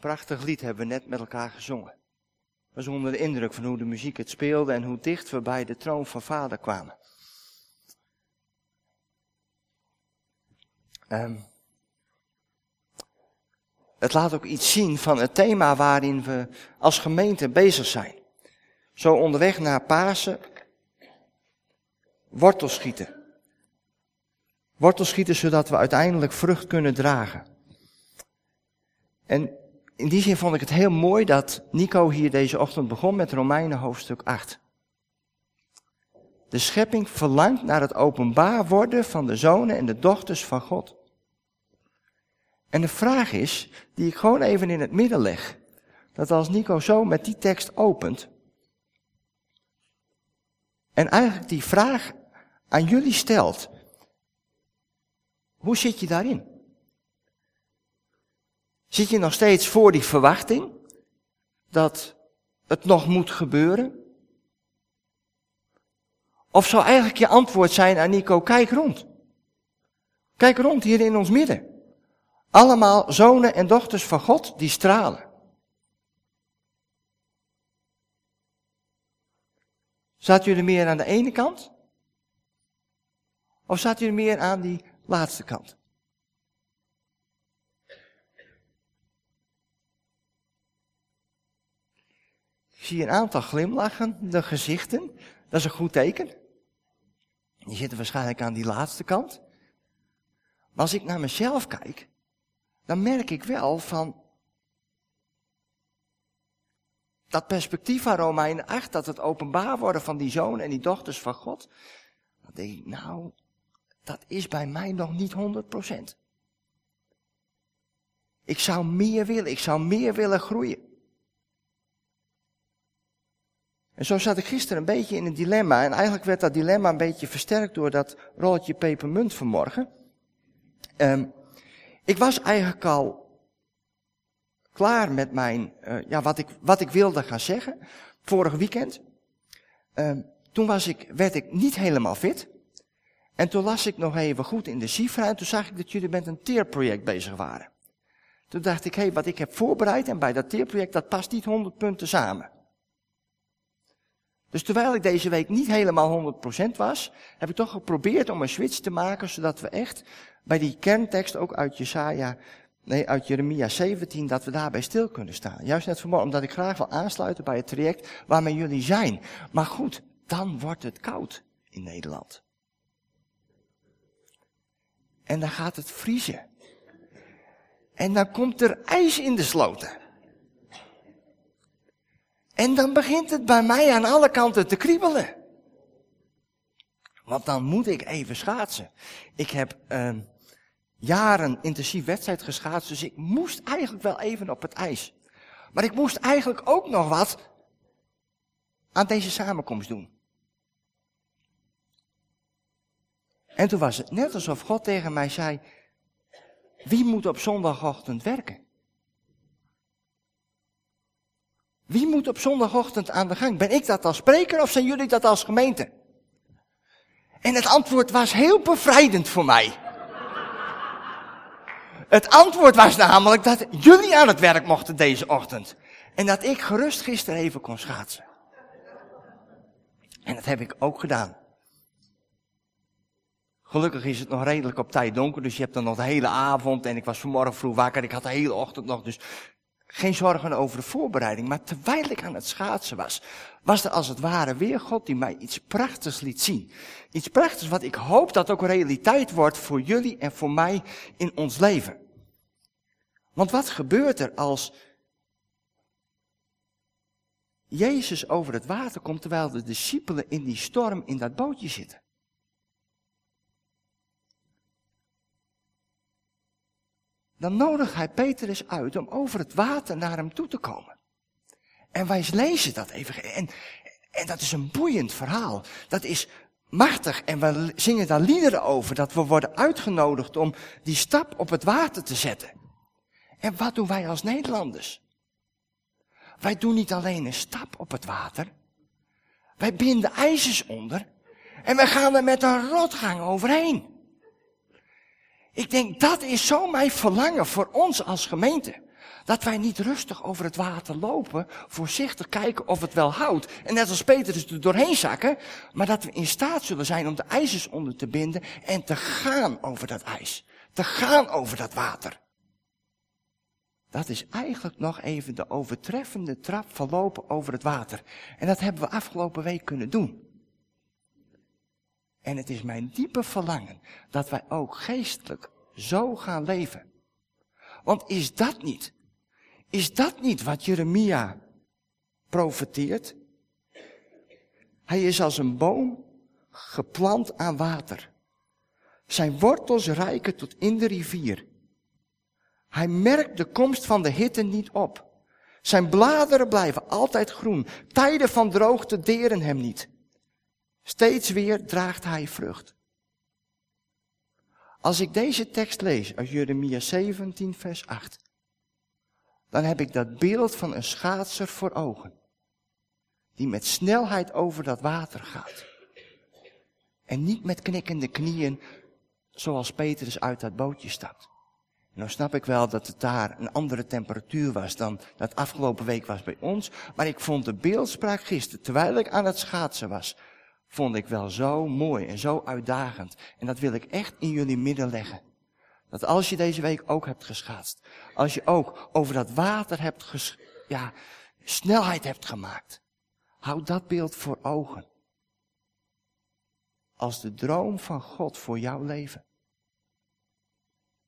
Prachtig lied hebben we net met elkaar gezongen. We was onder de indruk van hoe de muziek het speelde en hoe dicht we bij de troon van vader kwamen. Um, het laat ook iets zien van het thema waarin we als gemeente bezig zijn. Zo onderweg naar Pasen, wortelschieten. Wortelschieten zodat we uiteindelijk vrucht kunnen dragen. En in die zin vond ik het heel mooi dat Nico hier deze ochtend begon met Romeinen hoofdstuk 8. De schepping verlangt naar het openbaar worden van de zonen en de dochters van God. En de vraag is, die ik gewoon even in het midden leg, dat als Nico zo met die tekst opent, en eigenlijk die vraag aan jullie stelt, hoe zit je daarin? Zit je nog steeds voor die verwachting dat het nog moet gebeuren? Of zou eigenlijk je antwoord zijn aan Nico, kijk rond. Kijk rond hier in ons midden. Allemaal zonen en dochters van God die stralen. Zaten jullie meer aan de ene kant? Of zaten jullie meer aan die laatste kant? Ik zie een aantal glimlachende gezichten. Dat is een goed teken. Die zitten waarschijnlijk aan die laatste kant. Maar als ik naar mezelf kijk, dan merk ik wel van dat perspectief van Romein 8, dat het openbaar worden van die zoon en die dochters van God, dan denk ik, nou, dat is bij mij nog niet 100%. Ik zou meer willen, ik zou meer willen groeien. En zo zat ik gisteren een beetje in een dilemma. En eigenlijk werd dat dilemma een beetje versterkt door dat rolletje pepermunt vanmorgen. Um, ik was eigenlijk al klaar met mijn, uh, ja, wat ik, wat ik wilde gaan zeggen. Vorig weekend. Uh, toen was ik, werd ik niet helemaal fit. En toen las ik nog even goed in de cifra en toen zag ik dat jullie met een teerproject bezig waren. Toen dacht ik, hé, hey, wat ik heb voorbereid en bij dat teerproject, dat past niet 100 punten samen. Dus terwijl ik deze week niet helemaal 100% was, heb ik toch geprobeerd om een switch te maken, zodat we echt bij die kerntekst ook uit Jesaja, nee, uit Jeremia 17, dat we daarbij stil kunnen staan. Juist net vanmorgen, omdat ik graag wil aansluiten bij het traject waarmee jullie zijn. Maar goed, dan wordt het koud in Nederland. En dan gaat het vriezen. En dan komt er ijs in de sloten. En dan begint het bij mij aan alle kanten te kriebelen. Want dan moet ik even schaatsen. Ik heb uh, jaren intensief wedstrijd geschaatst, dus ik moest eigenlijk wel even op het ijs. Maar ik moest eigenlijk ook nog wat aan deze samenkomst doen. En toen was het net alsof God tegen mij zei, wie moet op zondagochtend werken? Wie moet op zondagochtend aan de gang? Ben ik dat als spreker of zijn jullie dat als gemeente? En het antwoord was heel bevrijdend voor mij. Het antwoord was namelijk dat jullie aan het werk mochten deze ochtend. En dat ik gerust gisteren even kon schaatsen. En dat heb ik ook gedaan. Gelukkig is het nog redelijk op tijd donker, dus je hebt dan nog de hele avond. En ik was vanmorgen vroeg wakker, ik had de hele ochtend nog. Dus geen zorgen over de voorbereiding. Maar terwijl ik aan het schaatsen was, was er als het ware weer God die mij iets prachtigs liet zien. Iets prachtigs wat ik hoop dat ook realiteit wordt voor jullie en voor mij in ons leven. Want wat gebeurt er als Jezus over het water komt terwijl de discipelen in die storm in dat bootje zitten? Dan nodigt hij Petrus uit om over het water naar hem toe te komen. En wij lezen dat even. En, en dat is een boeiend verhaal. Dat is machtig. En we zingen daar liederen over. Dat we worden uitgenodigd om die stap op het water te zetten. En wat doen wij als Nederlanders? Wij doen niet alleen een stap op het water. Wij binden ijzers onder. En wij gaan er met een rotgang overheen. Ik denk, dat is zo mijn verlangen voor ons als gemeente. Dat wij niet rustig over het water lopen, voorzichtig kijken of het wel houdt. En net als Petrus er doorheen zakken, maar dat we in staat zullen zijn om de ijzers onder te binden en te gaan over dat ijs. Te gaan over dat water. Dat is eigenlijk nog even de overtreffende trap van lopen over het water. En dat hebben we afgelopen week kunnen doen. En het is mijn diepe verlangen dat wij ook geestelijk zo gaan leven. Want is dat niet? Is dat niet wat Jeremia profeteert? Hij is als een boom geplant aan water. Zijn wortels reiken tot in de rivier. Hij merkt de komst van de hitte niet op. Zijn bladeren blijven altijd groen. Tijden van droogte deren hem niet. Steeds weer draagt hij vrucht. Als ik deze tekst lees uit Jeremia 17, vers 8, dan heb ik dat beeld van een schaatser voor ogen. Die met snelheid over dat water gaat. En niet met knikkende knieën, zoals Petrus uit dat bootje stapt. Nou snap ik wel dat het daar een andere temperatuur was dan dat afgelopen week was bij ons. Maar ik vond de beeldspraak gisteren, terwijl ik aan het schaatsen was, vond ik wel zo mooi en zo uitdagend. En dat wil ik echt in jullie midden leggen. Dat als je deze week ook hebt geschaatst, als je ook over dat water hebt ges ja, snelheid hebt gemaakt, houd dat beeld voor ogen. Als de droom van God voor jouw leven.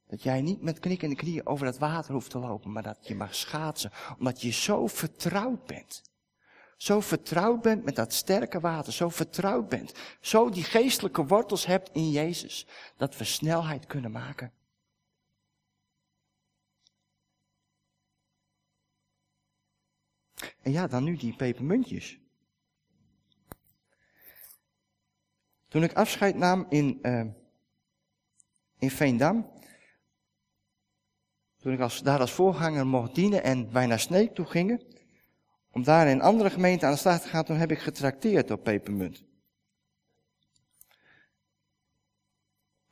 Dat jij niet met knikkende knieën over dat water hoeft te lopen, maar dat je mag schaatsen, omdat je zo vertrouwd bent. Zo vertrouwd bent met dat sterke water, zo vertrouwd bent, zo die geestelijke wortels hebt in Jezus, dat we snelheid kunnen maken. En ja, dan nu die pepermuntjes. Toen ik afscheid nam in, uh, in Veendam, toen ik als, daar als voorganger mocht dienen en wij naar Sneek toe gingen, om daar in andere gemeente aan de slag te gaan, toen heb ik getrakteerd op pepermunt.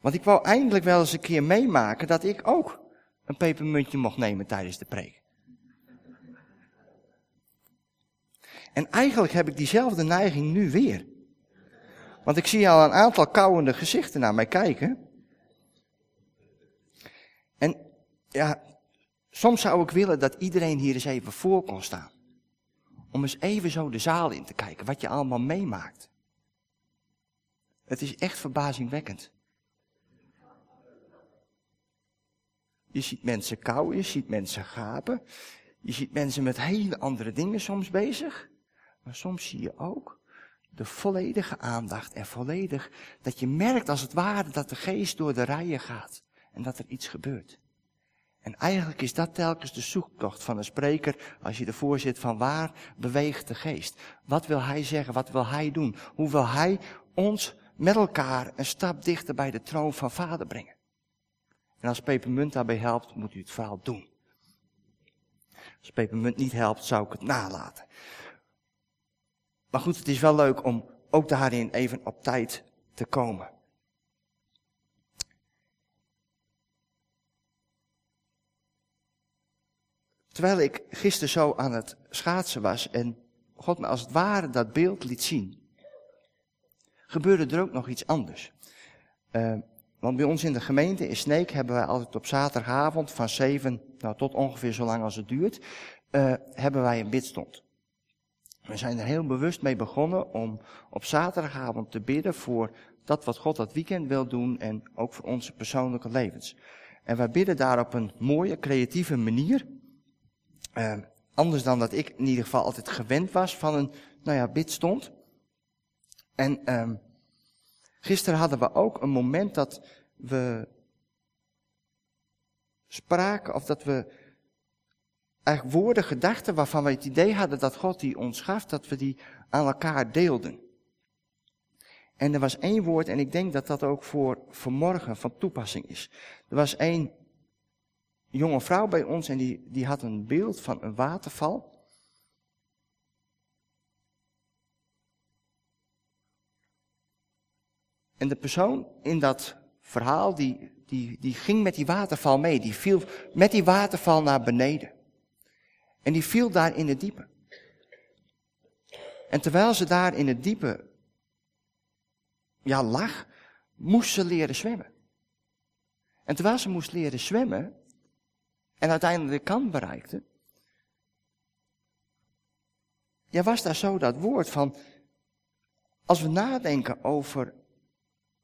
Want ik wou eindelijk wel eens een keer meemaken dat ik ook een pepermuntje mocht nemen tijdens de preek. En eigenlijk heb ik diezelfde neiging nu weer. Want ik zie al een aantal kauwende gezichten naar mij kijken. En ja, soms zou ik willen dat iedereen hier eens even voor kon staan. Om eens even zo de zaal in te kijken, wat je allemaal meemaakt. Het is echt verbazingwekkend. Je ziet mensen kauwen, je ziet mensen gapen. Je ziet mensen met hele andere dingen soms bezig. Maar soms zie je ook de volledige aandacht en volledig dat je merkt als het ware dat de geest door de rijen gaat en dat er iets gebeurt. En eigenlijk is dat telkens de zoektocht van een spreker als je ervoor zit van waar beweegt de geest? Wat wil hij zeggen? Wat wil hij doen? Hoe wil hij ons met elkaar een stap dichter bij de troon van vader brengen? En als Pepermunt daarbij helpt, moet u het vooral doen. Als Pepermunt niet helpt, zou ik het nalaten. Maar goed, het is wel leuk om ook daarin even op tijd te komen. Terwijl ik gisteren zo aan het schaatsen was en God me als het ware dat beeld liet zien, gebeurde er ook nog iets anders. Uh, want bij ons in de gemeente in Sneek hebben wij altijd op zaterdagavond van zeven nou, tot ongeveer zo lang als het duurt, uh, hebben wij een bidstond. We zijn er heel bewust mee begonnen om op zaterdagavond te bidden voor dat wat God dat weekend wil doen en ook voor onze persoonlijke levens. En wij bidden daar op een mooie, creatieve manier. Uh, anders dan dat ik in ieder geval altijd gewend was van een, nou ja, bidstond. En uh, gisteren hadden we ook een moment dat we spraken, of dat we eigenlijk woorden, gedachten waarvan we het idee hadden dat God die ons gaf, dat we die aan elkaar deelden. En er was één woord, en ik denk dat dat ook voor vanmorgen van toepassing is. Er was één jonge vrouw bij ons en die, die had een beeld van een waterval. En de persoon in dat verhaal, die, die, die ging met die waterval mee. Die viel met die waterval naar beneden. En die viel daar in het diepe. En terwijl ze daar in het diepe ja, lag, moest ze leren zwemmen. En terwijl ze moest leren zwemmen en uiteindelijk de kant bereikte, ja, was daar zo dat woord van, als we nadenken over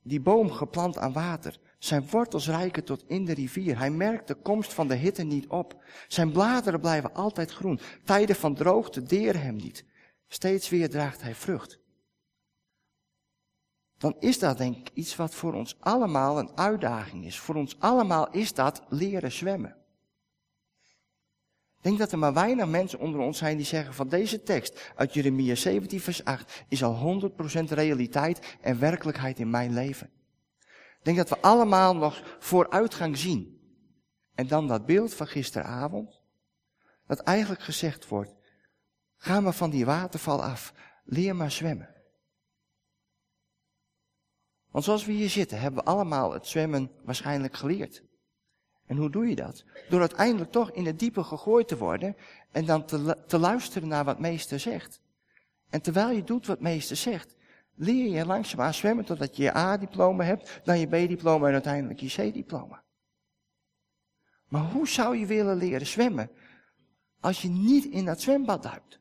die boom geplant aan water, zijn wortels reiken tot in de rivier. Hij merkt de komst van de hitte niet op. Zijn bladeren blijven altijd groen. Tijden van droogte deren hem niet. Steeds weer draagt hij vrucht. Dan is dat denk ik iets wat voor ons allemaal een uitdaging is. Voor ons allemaal is dat leren zwemmen. Denk dat er maar weinig mensen onder ons zijn die zeggen van deze tekst uit Jeremia 17 vers 8 is al 100% realiteit en werkelijkheid in mijn leven. Ik denk dat we allemaal nog vooruitgang zien. En dan dat beeld van gisteravond, dat eigenlijk gezegd wordt, ga maar van die waterval af, leer maar zwemmen. Want zoals we hier zitten, hebben we allemaal het zwemmen waarschijnlijk geleerd. En hoe doe je dat? Door uiteindelijk toch in het diepe gegooid te worden en dan te, te luisteren naar wat meester zegt. En terwijl je doet wat meester zegt, leer je langzaamaan zwemmen totdat je je A-diploma hebt, dan je B-diploma en uiteindelijk je C-diploma. Maar hoe zou je willen leren zwemmen als je niet in dat zwembad duikt?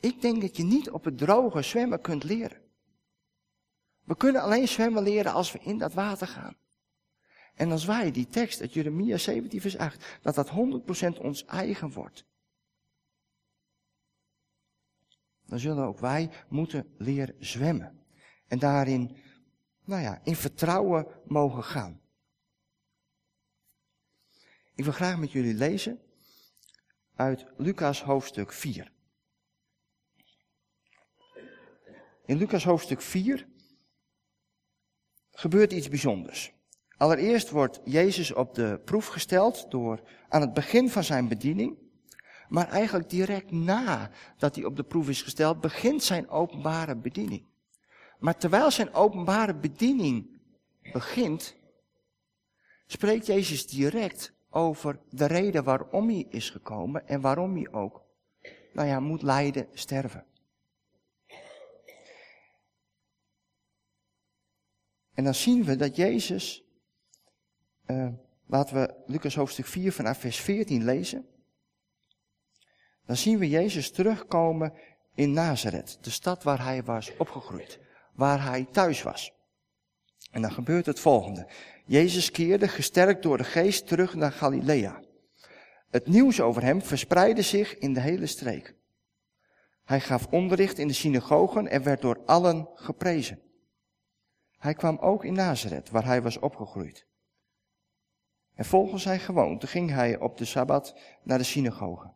Ik denk dat je niet op het droge zwemmen kunt leren. We kunnen alleen zwemmen leren als we in dat water gaan. En als wij die tekst uit Jeremia 17 vers 8, dat dat 100% ons eigen wordt. Dan zullen ook wij moeten leren zwemmen. En daarin, nou ja, in vertrouwen mogen gaan. Ik wil graag met jullie lezen uit Lucas hoofdstuk 4. In Lucas hoofdstuk 4 gebeurt iets bijzonders. Allereerst wordt Jezus op de proef gesteld door aan het begin van zijn bediening, maar eigenlijk direct na dat hij op de proef is gesteld, begint zijn openbare bediening. Maar terwijl zijn openbare bediening begint, spreekt Jezus direct over de reden waarom hij is gekomen en waarom hij ook, nou ja, moet lijden, sterven. En dan zien we dat Jezus, uh, laten we Lucas hoofdstuk 4 vanaf vers 14 lezen. Dan zien we Jezus terugkomen in Nazareth, de stad waar hij was opgegroeid, waar hij thuis was. En dan gebeurt het volgende. Jezus keerde, gesterkt door de geest, terug naar Galilea. Het nieuws over hem verspreidde zich in de hele streek. Hij gaf onderricht in de synagogen en werd door allen geprezen. Hij kwam ook in Nazareth, waar hij was opgegroeid. En volgens zijn gewoonte ging hij op de Sabbat naar de synagoge.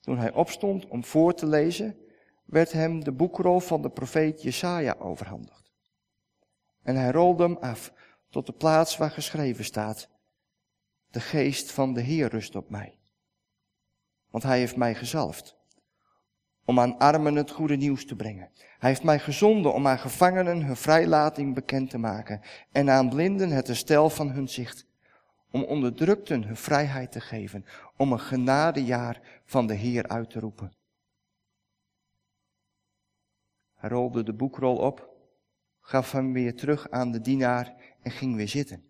Toen hij opstond om voor te lezen, werd hem de boekrol van de profeet Jesaja overhandigd. En hij rolde hem af tot de plaats waar geschreven staat, de geest van de Heer rust op mij. Want hij heeft mij gezalfd om aan armen het goede nieuws te brengen. Hij heeft mij gezonden om aan gevangenen hun vrijlating bekend te maken en aan blinden het herstel van hun zicht, om onderdrukten hun vrijheid te geven, om een genadejaar van de Heer uit te roepen. Hij rolde de boekrol op, gaf hem weer terug aan de dienaar en ging weer zitten.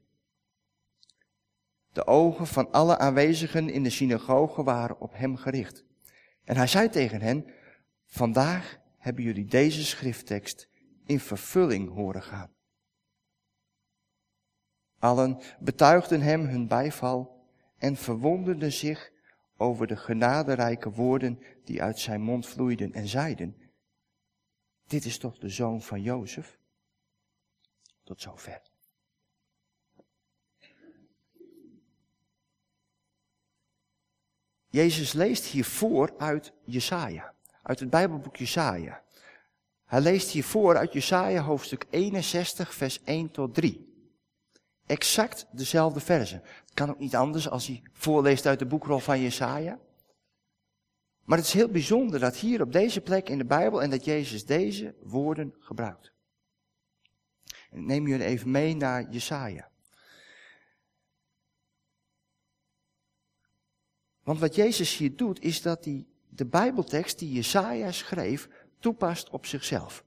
De ogen van alle aanwezigen in de synagoge waren op hem gericht. En hij zei tegen hen, Vandaag hebben jullie deze schrifttekst in vervulling horen gaan. Allen betuigden hem hun bijval en verwonderden zich over de genaderijke woorden die uit zijn mond vloeiden en zeiden, dit is toch de zoon van Jozef? Tot zover. Jezus leest hier voor uit Jesaja uit het Bijbelboek Jesaja. Hij leest hiervoor uit Jesaja hoofdstuk 61 vers 1 tot 3. Exact dezelfde verse. Het kan ook niet anders als hij voorleest uit de boekrol van Jesaja. Maar het is heel bijzonder dat hier op deze plek in de Bijbel en dat Jezus deze woorden gebruikt. Ik neem jullie even mee naar Jesaja. Want wat Jezus hier doet, is dat hij de Bijbeltekst die Jesaja schreef, toepast op zichzelf.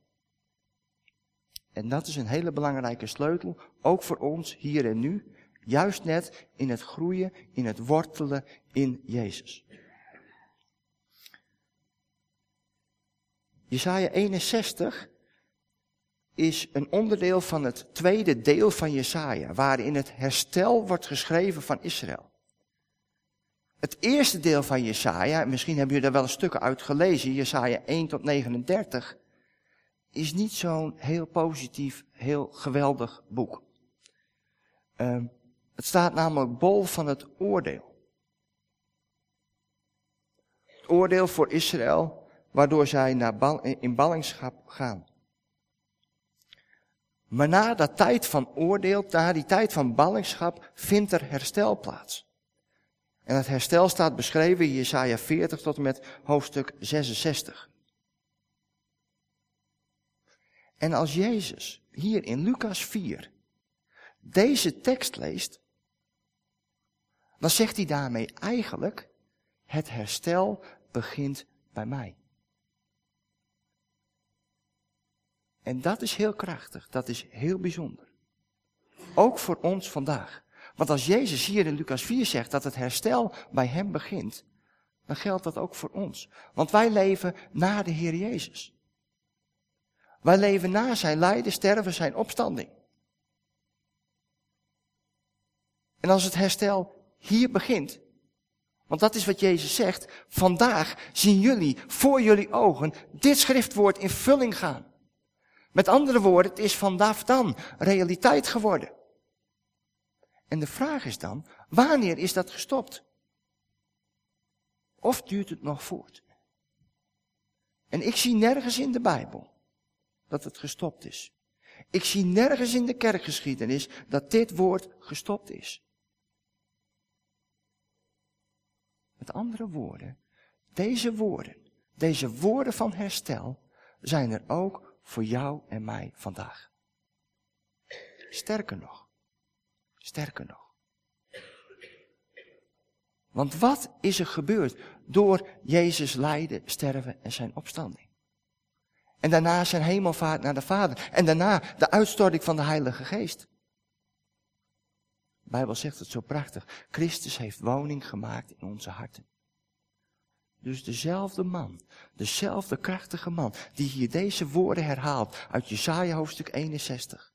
En dat is een hele belangrijke sleutel, ook voor ons hier en nu, juist net in het groeien, in het wortelen in Jezus. Jesaja 61 is een onderdeel van het tweede deel van Jesaja, waarin het herstel wordt geschreven van Israël. Het eerste deel van Jesaja, misschien hebben jullie daar wel een stukken uit gelezen, Jesaja 1 tot 39, is niet zo'n heel positief, heel geweldig boek. Um, het staat namelijk bol van het oordeel. Het oordeel voor Israël, waardoor zij naar in ballingschap gaan. Maar na dat tijd van oordeel, na die tijd van ballingschap, vindt er herstel plaats. En het herstel staat beschreven in Jesaja 40 tot en met hoofdstuk 66. En als Jezus hier in Lucas 4 deze tekst leest, dan zegt hij daarmee eigenlijk, het herstel begint bij mij. En dat is heel krachtig, dat is heel bijzonder. Ook voor ons vandaag. Want als Jezus hier in Lucas 4 zegt dat het herstel bij hem begint, dan geldt dat ook voor ons. Want wij leven na de Heer Jezus. Wij leven na zijn lijden, sterven, zijn opstanding. En als het herstel hier begint, want dat is wat Jezus zegt, vandaag zien jullie voor jullie ogen dit schriftwoord in vulling gaan. Met andere woorden, het is vanaf dan realiteit geworden. En de vraag is dan, wanneer is dat gestopt? Of duurt het nog voort? En ik zie nergens in de Bijbel dat het gestopt is. Ik zie nergens in de kerkgeschiedenis dat dit woord gestopt is. Met andere woorden, deze woorden, deze woorden van herstel, zijn er ook voor jou en mij vandaag. Sterker nog, sterker nog. Want wat is er gebeurd door Jezus lijden, sterven en zijn opstanding? En daarna zijn hemelvaart naar de Vader. En daarna de uitstorting van de Heilige Geest. Bijbel zegt het zo prachtig. Christus heeft woning gemaakt in onze harten. Dus dezelfde man, dezelfde krachtige man, die hier deze woorden herhaalt uit Jesaja hoofdstuk 61,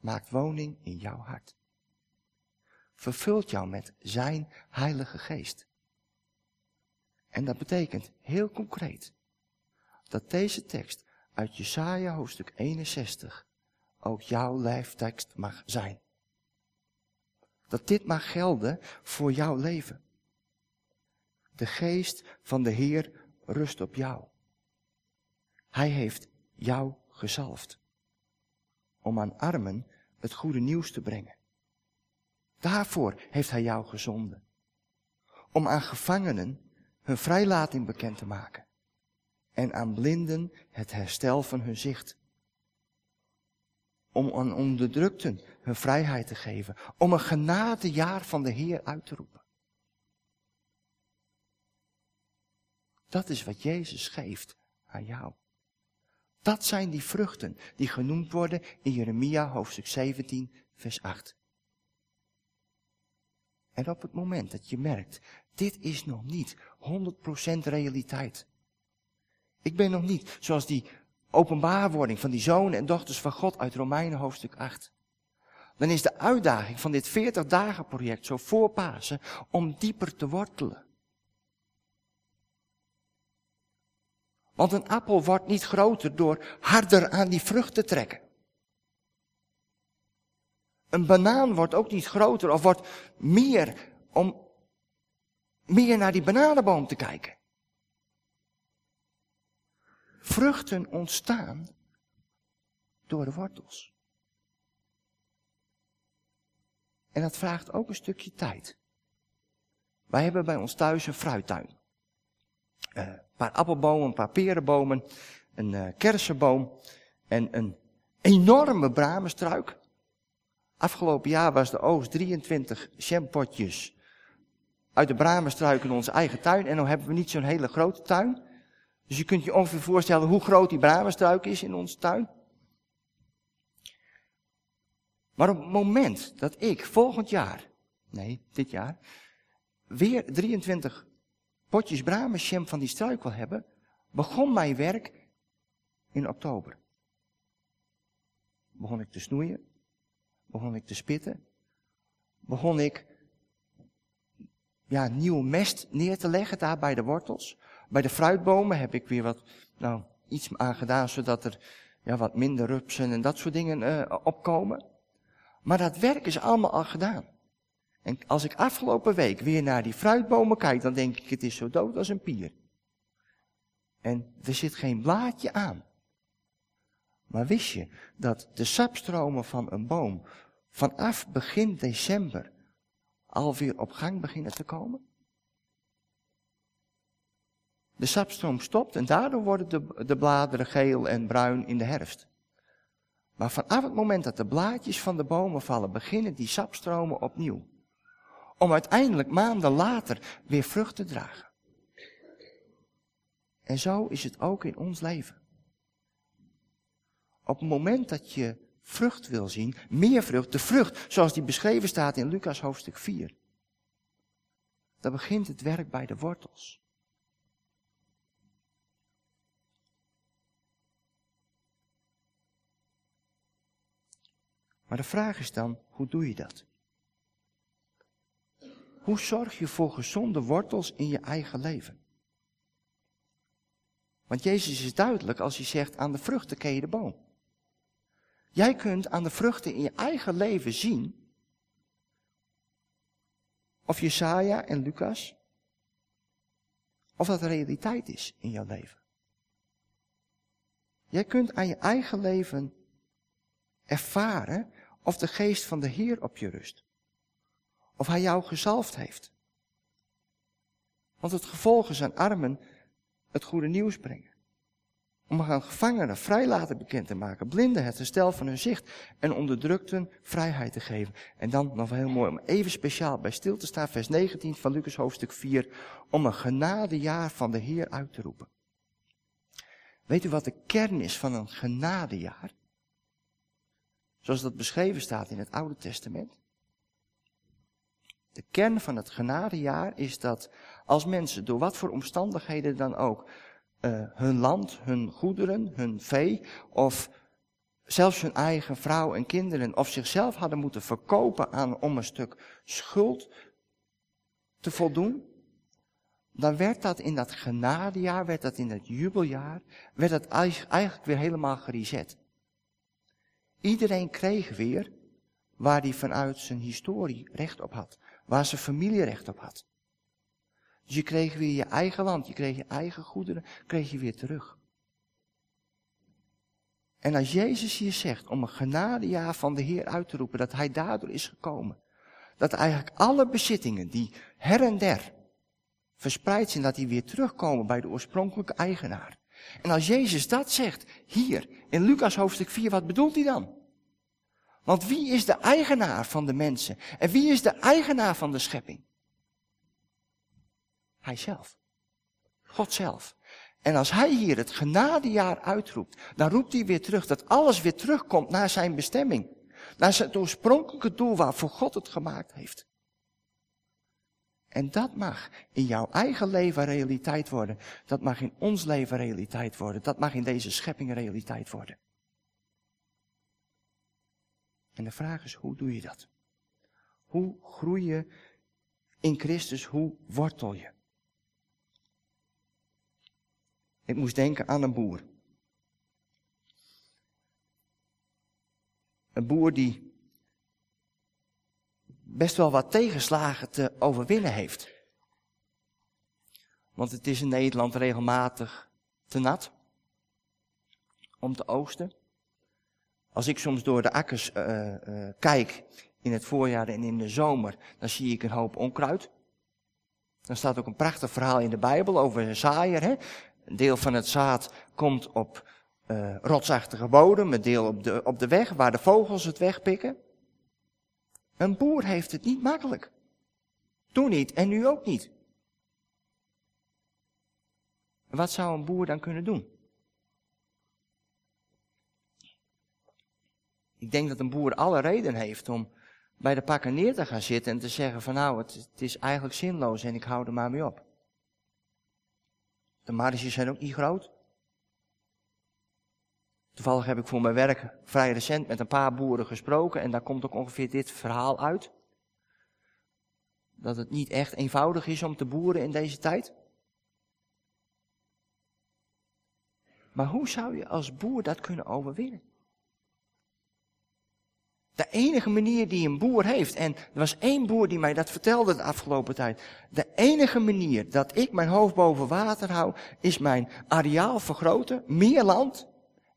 maakt woning in jouw hart. Vervult jou met zijn heilige geest. En dat betekent heel concreet dat deze tekst uit Jesaja hoofdstuk 61 ook jouw lijftekst mag zijn. Dat dit mag gelden voor jouw leven. De geest van de Heer rust op jou. Hij heeft jou gezalfd. Om aan armen het goede nieuws te brengen. Daarvoor heeft hij jou gezonden. Om aan gevangenen hun vrijlating bekend te maken. En aan blinden het herstel van hun zicht. Om aan onderdrukten hun vrijheid te geven. Om een genadejaar van de Heer uit te roepen. Dat is wat Jezus geeft aan jou. Dat zijn die vruchten die genoemd worden in Jeremia hoofdstuk 17, vers 8. En op het moment dat je merkt, dit is nog niet 100% realiteit. Ik ben nog niet zoals die openbaarwording van die zonen en dochters van God uit Romeinen hoofdstuk 8. Dan is de uitdaging van dit 40 dagen project zo voor Pasen om dieper te wortelen. Want een appel wordt niet groter door harder aan die vrucht te trekken. Een banaan wordt ook niet groter of wordt meer om meer naar die bananenboom te kijken. Vruchten ontstaan door de wortels. En dat vraagt ook een stukje tijd. Wij hebben bij ons thuis een fruittuin. Uh, een paar appelbomen, een paar perenbomen, een uh, kersenboom en een enorme bramenstruik. Afgelopen jaar was de oogst 23 champotjes uit de bramenstruik in onze eigen tuin. En dan hebben we niet zo'n hele grote tuin. Dus je kunt je ongeveer voorstellen hoe groot die bramenstruik is in onze tuin. Maar op het moment dat ik volgend jaar, nee, dit jaar, weer 23 potjes bramensham van die struik wil hebben, begon mijn werk in oktober. Begon ik te snoeien, begon ik te spitten, begon ik ja, nieuwe mest neer te leggen daar bij de wortels. Bij de fruitbomen heb ik weer wat, nou, iets aan gedaan zodat er ja, wat minder rupsen en dat soort dingen uh, opkomen. Maar dat werk is allemaal al gedaan. En als ik afgelopen week weer naar die fruitbomen kijk, dan denk ik, het is zo dood als een pier. En er zit geen blaadje aan. Maar wist je dat de sapstromen van een boom vanaf begin december alweer op gang beginnen te komen? De sapstroom stopt en daardoor worden de, de bladeren geel en bruin in de herfst. Maar vanaf het moment dat de blaadjes van de bomen vallen, beginnen die sapstromen opnieuw. Om uiteindelijk maanden later weer vrucht te dragen. En zo is het ook in ons leven. Op het moment dat je vrucht wil zien, meer vrucht, de vrucht zoals die beschreven staat in Lucas hoofdstuk 4, dan begint het werk bij de wortels. Maar de vraag is dan, hoe doe je dat? Hoe zorg je voor gezonde wortels in je eigen leven? Want Jezus is duidelijk als hij zegt, aan de vruchten ken je de boom. Jij kunt aan de vruchten in je eigen leven zien of Jesaja en Lucas, of dat realiteit is in jouw leven. Jij kunt aan je eigen leven ervaren of de geest van de Heer op je rust. Of hij jou gezalfd heeft. Want het gevolg is aan armen het goede nieuws brengen. Om aan gevangenen vrij laten bekend te maken, blinden het herstel van hun zicht en onderdrukten vrijheid te geven. En dan nog heel mooi om even speciaal bij stil te staan, vers 19 van Lucas hoofdstuk 4, om een genadejaar van de Heer uit te roepen. Weet u wat de kern is van een genadejaar? Zoals dat beschreven staat in het Oude Testament. De kern van het genadejaar is dat als mensen door wat voor omstandigheden dan ook uh, hun land, hun goederen, hun vee of zelfs hun eigen vrouw en kinderen of zichzelf hadden moeten verkopen aan, om een stuk schuld te voldoen, dan werd dat in dat genadejaar, werd dat in het jubeljaar, werd dat eigenlijk weer helemaal gereset. Iedereen kreeg weer waar hij vanuit zijn historie recht op had. Waar zijn familie recht op had. Dus je kreeg weer je eigen land, je kreeg je eigen goederen, kreeg je weer terug. En als Jezus hier zegt om een genadejaar van de Heer uit te roepen, dat hij daardoor is gekomen. Dat eigenlijk alle bezittingen die her en der verspreid zijn, dat die weer terugkomen bij de oorspronkelijke eigenaar. En als Jezus dat zegt, hier, in Lucas hoofdstuk 4, wat bedoelt hij dan? Want wie is de eigenaar van de mensen? En wie is de eigenaar van de schepping? Hij zelf. God zelf. En als hij hier het genadejaar uitroept, dan roept hij weer terug dat alles weer terugkomt naar zijn bestemming. Naar zijn oorspronkelijke doel waarvoor God het gemaakt heeft. En dat mag in jouw eigen leven realiteit worden. Dat mag in ons leven realiteit worden. Dat mag in deze schepping realiteit worden. En de vraag is, hoe doe je dat? Hoe groei je in Christus? Hoe wortel je? Ik moest denken aan een boer. Een boer die best wel wat tegenslagen te overwinnen heeft. Want het is in Nederland regelmatig te nat om te oogsten. Als ik soms door de akkers uh, uh, kijk in het voorjaar en in de zomer, dan zie ik een hoop onkruid. Dan staat ook een prachtig verhaal in de Bijbel over een zaaier. Hè? Een deel van het zaad komt op uh, rotsachtige bodem, een deel op de, op de weg waar de vogels het wegpikken. Een boer heeft het niet makkelijk. Toen niet en nu ook niet. wat zou een boer dan kunnen doen? Ik denk dat een boer alle reden heeft om bij de pakken neer te gaan zitten en te zeggen van nou, het, het is eigenlijk zinloos en ik hou er maar mee op. De marges zijn ook niet groot. Toevallig heb ik voor mijn werk vrij recent met een paar boeren gesproken en daar komt ook ongeveer dit verhaal uit. Dat het niet echt eenvoudig is om te boeren in deze tijd. Maar hoe zou je als boer dat kunnen overwinnen? De enige manier die een boer heeft, en er was één boer die mij dat vertelde de afgelopen tijd. De enige manier dat ik mijn hoofd boven water hou, is mijn areaal vergroten, meer land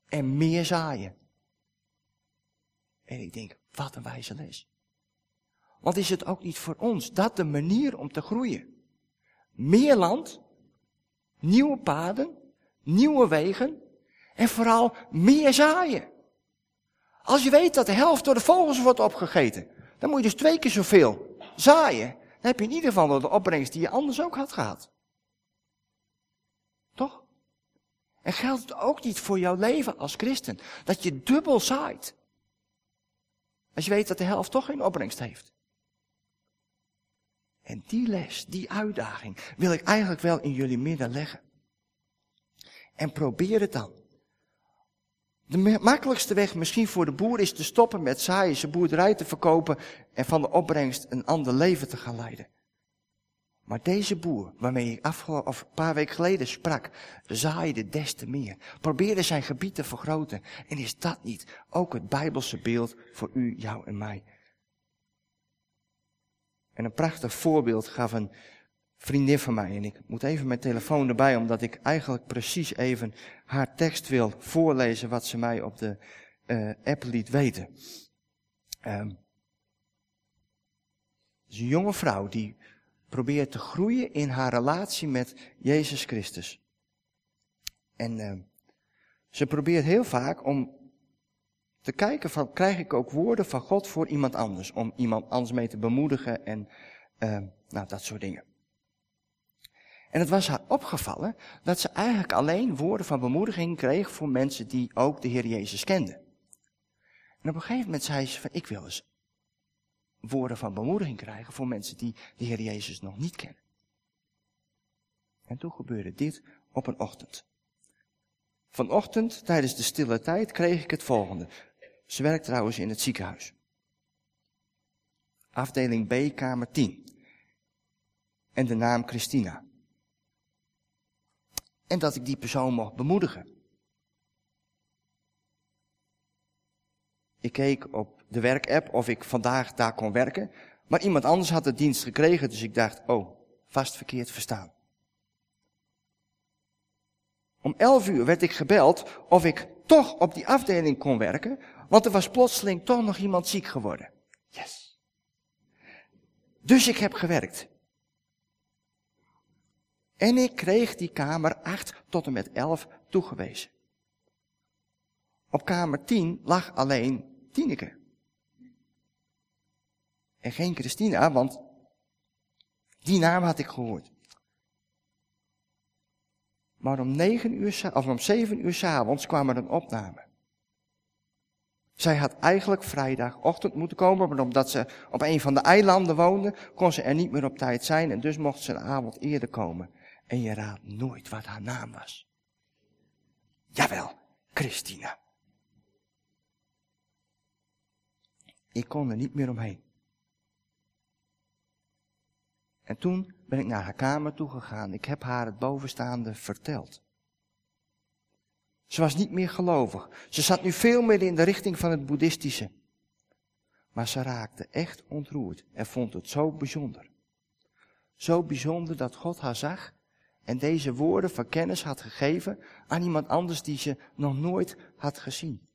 en meer zaaien. En ik denk, wat een wijze les. Want is het ook niet voor ons dat de manier om te groeien? Meer land, nieuwe paden, nieuwe wegen en vooral meer zaaien. Als je weet dat de helft door de vogels wordt opgegeten, dan moet je dus twee keer zoveel zaaien. Dan heb je in ieder geval de opbrengst die je anders ook had gehad. Toch? En geldt het ook niet voor jouw leven als christen, dat je dubbel zaait. Als je weet dat de helft toch geen opbrengst heeft. En die les, die uitdaging, wil ik eigenlijk wel in jullie midden leggen. En probeer het dan. De makkelijkste weg misschien voor de boer is te stoppen met zaaien, zijn boerderij te verkopen en van de opbrengst een ander leven te gaan leiden. Maar deze boer, waarmee ik of een paar weken geleden sprak, zaaide des te meer. Probeerde zijn gebied te vergroten. En is dat niet ook het Bijbelse beeld voor u, jou en mij? En een prachtig voorbeeld gaf een vriendin van mij. En ik moet even mijn telefoon erbij, omdat ik eigenlijk precies even haar tekst wil voorlezen wat ze mij op de uh, app liet weten. Um, is een jonge vrouw die probeert te groeien in haar relatie met Jezus Christus. En uh, ze probeert heel vaak om te kijken van, krijg ik ook woorden van God voor iemand anders? Om iemand anders mee te bemoedigen en uh, nou, dat soort dingen. En het was haar opgevallen dat ze eigenlijk alleen woorden van bemoediging kreeg voor mensen die ook de Heer Jezus kenden. En op een gegeven moment zei ze van, ik wil eens woorden van bemoediging krijgen voor mensen die de Heer Jezus nog niet kennen. En toen gebeurde dit op een ochtend. Vanochtend, tijdens de stille tijd, kreeg ik het volgende. Ze werkt trouwens in het ziekenhuis. Afdeling B, kamer 10. En de naam Christina en dat ik die persoon mocht bemoedigen. Ik keek op de werkapp of ik vandaag daar kon werken, maar iemand anders had de dienst gekregen, dus ik dacht, oh, vast verkeerd verstaan. Om elf uur werd ik gebeld of ik toch op die afdeling kon werken, want er was plotseling toch nog iemand ziek geworden. Yes. Dus ik heb gewerkt. En ik kreeg die kamer 8 tot en met 11 toegewezen. Op kamer 10 lag alleen Tineke. En geen Christina, want die naam had ik gehoord. Maar om 9 uur, of om 7 uur s'avonds kwam er een opname. Zij had eigenlijk vrijdagochtend moeten komen, maar omdat ze op een van de eilanden woonde, kon ze er niet meer op tijd zijn en dus mocht ze een avond eerder komen. En je raadt nooit wat haar naam was. Jawel, Christina. Ik kon er niet meer omheen. En toen ben ik naar haar kamer toegegaan. Ik heb haar het bovenstaande verteld. Ze was niet meer gelovig. Ze zat nu veel meer in de richting van het boeddhistische. Maar ze raakte echt ontroerd en vond het zo bijzonder. Zo bijzonder dat God haar zag en deze woorden van kennis had gegeven aan iemand anders die ze nog nooit had gezien.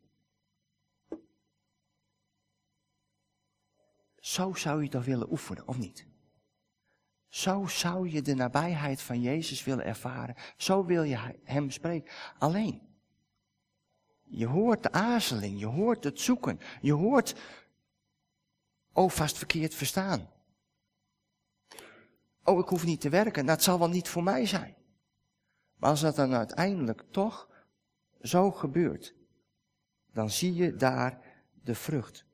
Zo zou je toch willen oefenen, of niet? Zo zou je de nabijheid van Jezus willen ervaren. Zo wil je Hem spreken. Alleen, je hoort de aarzeling, je hoort het zoeken, je hoort, oh vast verkeerd verstaan. oh ik hoef niet te werken, dat zal wel niet voor mij zijn. Maar als dat dan uiteindelijk toch zo gebeurt, dan zie je daar de vrucht.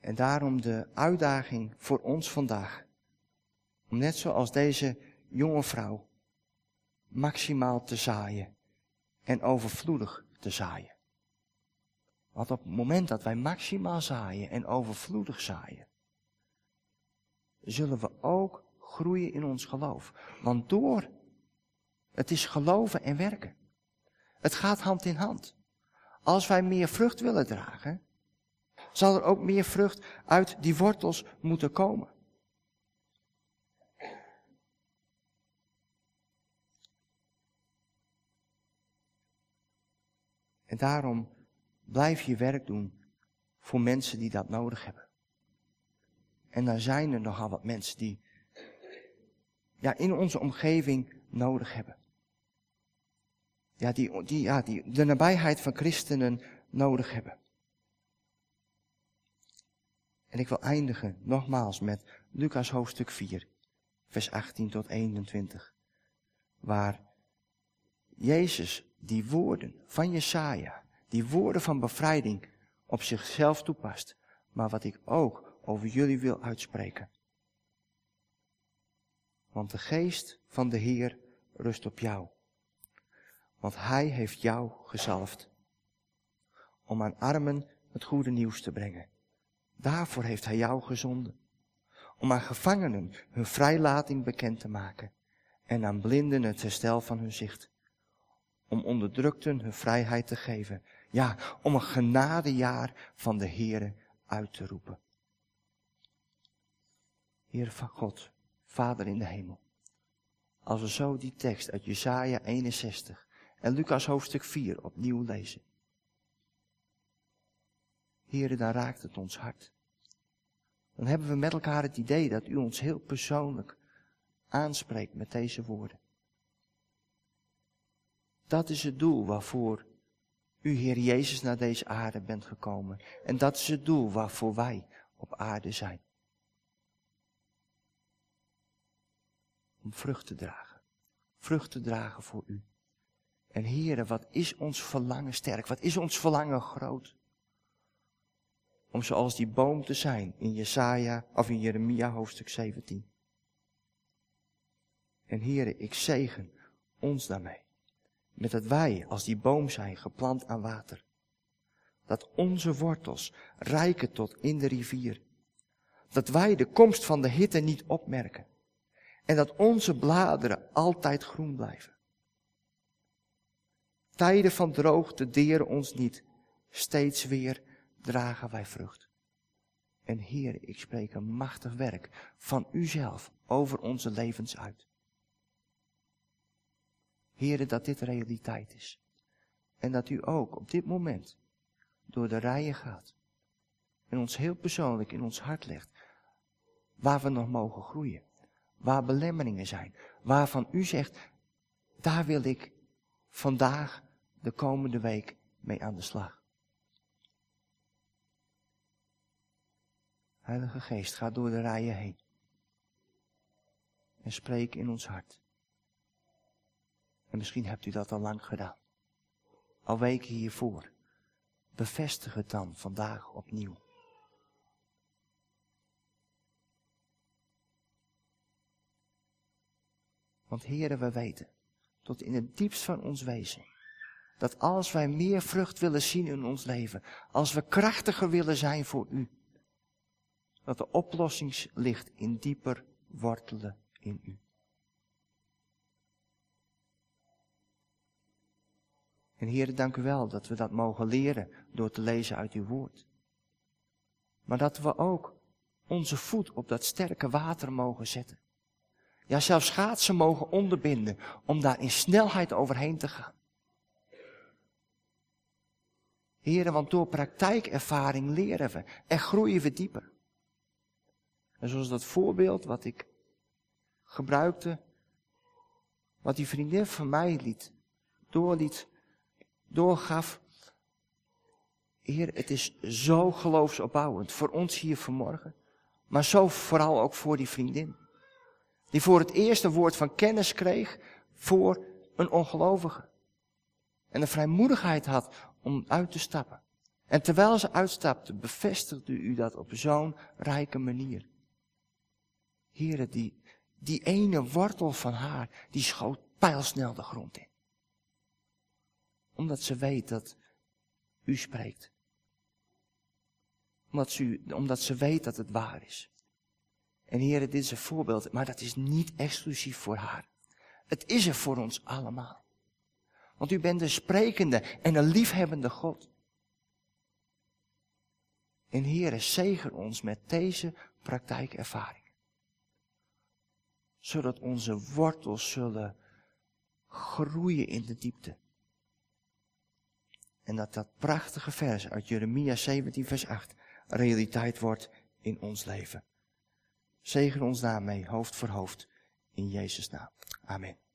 En daarom de uitdaging voor ons vandaag. Om net zoals deze jonge vrouw maximaal te zaaien en overvloedig te zaaien. Want op het moment dat wij maximaal zaaien en overvloedig zaaien, zullen we ook groeien in ons geloof. Want door, het is geloven en werken. Het gaat hand in hand. Als wij meer vrucht willen dragen, zal er ook meer vrucht uit die wortels moeten komen. En daarom blijf je werk doen voor mensen die dat nodig hebben. En dan zijn er nogal wat mensen die ja, in onze omgeving nodig hebben. Ja, die, die, ja, die de nabijheid van christenen nodig hebben. En ik wil eindigen nogmaals met Lucas hoofdstuk 4, vers 18 tot 21. Waar Jezus die woorden van Jesaja, die woorden van bevrijding op zichzelf toepast. Maar wat ik ook over jullie wil uitspreken. Want de geest van de Heer rust op jou. Want Hij heeft jou gezalfd. Om aan armen het goede nieuws te brengen. Daarvoor heeft Hij jou gezonden. Om aan gevangenen hun vrijlating bekend te maken. En aan blinden het herstel van hun zicht. Om onderdrukten hun vrijheid te geven. Ja, om een genadejaar van de Heere uit te roepen. Heer van God, Vader in de hemel. Als we zo die tekst uit Jesaja 61 en Lucas hoofdstuk 4 opnieuw lezen. Heer, dan raakt het ons hart. Dan hebben we met elkaar het idee dat u ons heel persoonlijk aanspreekt met deze woorden. Dat is het doel waarvoor u, Heer Jezus, naar deze aarde bent gekomen. En dat is het doel waarvoor wij op aarde zijn. om vrucht te dragen. Vrucht te dragen voor u. En heren, wat is ons verlangen sterk? Wat is ons verlangen groot? Om zoals die boom te zijn in Jesaja of in Jeremia hoofdstuk 17. En heren, ik zegen ons daarmee. Met dat wij als die boom zijn geplant aan water. Dat onze wortels rijken tot in de rivier. Dat wij de komst van de hitte niet opmerken. En dat onze bladeren altijd groen blijven. Tijden van droogte deren ons niet. Steeds weer dragen wij vrucht. En Heer, ik spreek een machtig werk van Uzelf over onze levens uit. Heer, dat dit realiteit is. En dat u ook op dit moment door de rijen gaat. En ons heel persoonlijk in ons hart legt. Waar we nog mogen groeien waar belemmeringen zijn, waarvan u zegt, daar wil ik vandaag, de komende week mee aan de slag. Heilige Geest, ga door de rijen heen en spreek in ons hart. En misschien hebt u dat al lang gedaan. Al weken hiervoor. Bevestig het dan vandaag opnieuw. Want heren, we weten, tot in het diepst van ons wezen, dat als wij meer vrucht willen zien in ons leven, als we krachtiger willen zijn voor u, dat de oplossing ligt in dieper wortelen in u. En heren, dank u wel dat we dat mogen leren door te lezen uit uw woord. Maar dat we ook onze voet op dat sterke water mogen zetten. Ja, zelfs schaatsen mogen onderbinden om daar in snelheid overheen te gaan. Heren, want door praktijkervaring leren we en groeien we dieper. En zoals dat voorbeeld wat ik gebruikte, wat die vriendin van mij liet, doorliet, doorgaf. Heer, het is zo geloofsopbouwend voor ons hier vanmorgen. Maar zo vooral ook voor die vriendin. Die voor het eerste woord van kennis kreeg voor een ongelovige. En de vrijmoedigheid had om uit te stappen. En terwijl ze uitstapte, bevestigde u dat op zo'n rijke manier. Heren, die, die ene wortel van haar, die schoot pijlsnel de grond in. Omdat ze weet dat u spreekt. Omdat ze, omdat ze weet dat het waar is. En heren, dit is een voorbeeld, maar dat is niet exclusief voor haar. Het is er voor ons allemaal. Want u bent een sprekende en een liefhebbende God. En heren, zegen ons met deze praktijkervaring. Zodat onze wortels zullen groeien in de diepte. En dat dat prachtige vers uit Jeremia 17 vers 8 realiteit wordt in ons leven. Zegen ons daarmee, hoofd voor hoofd, in Jezus' naam. Amen.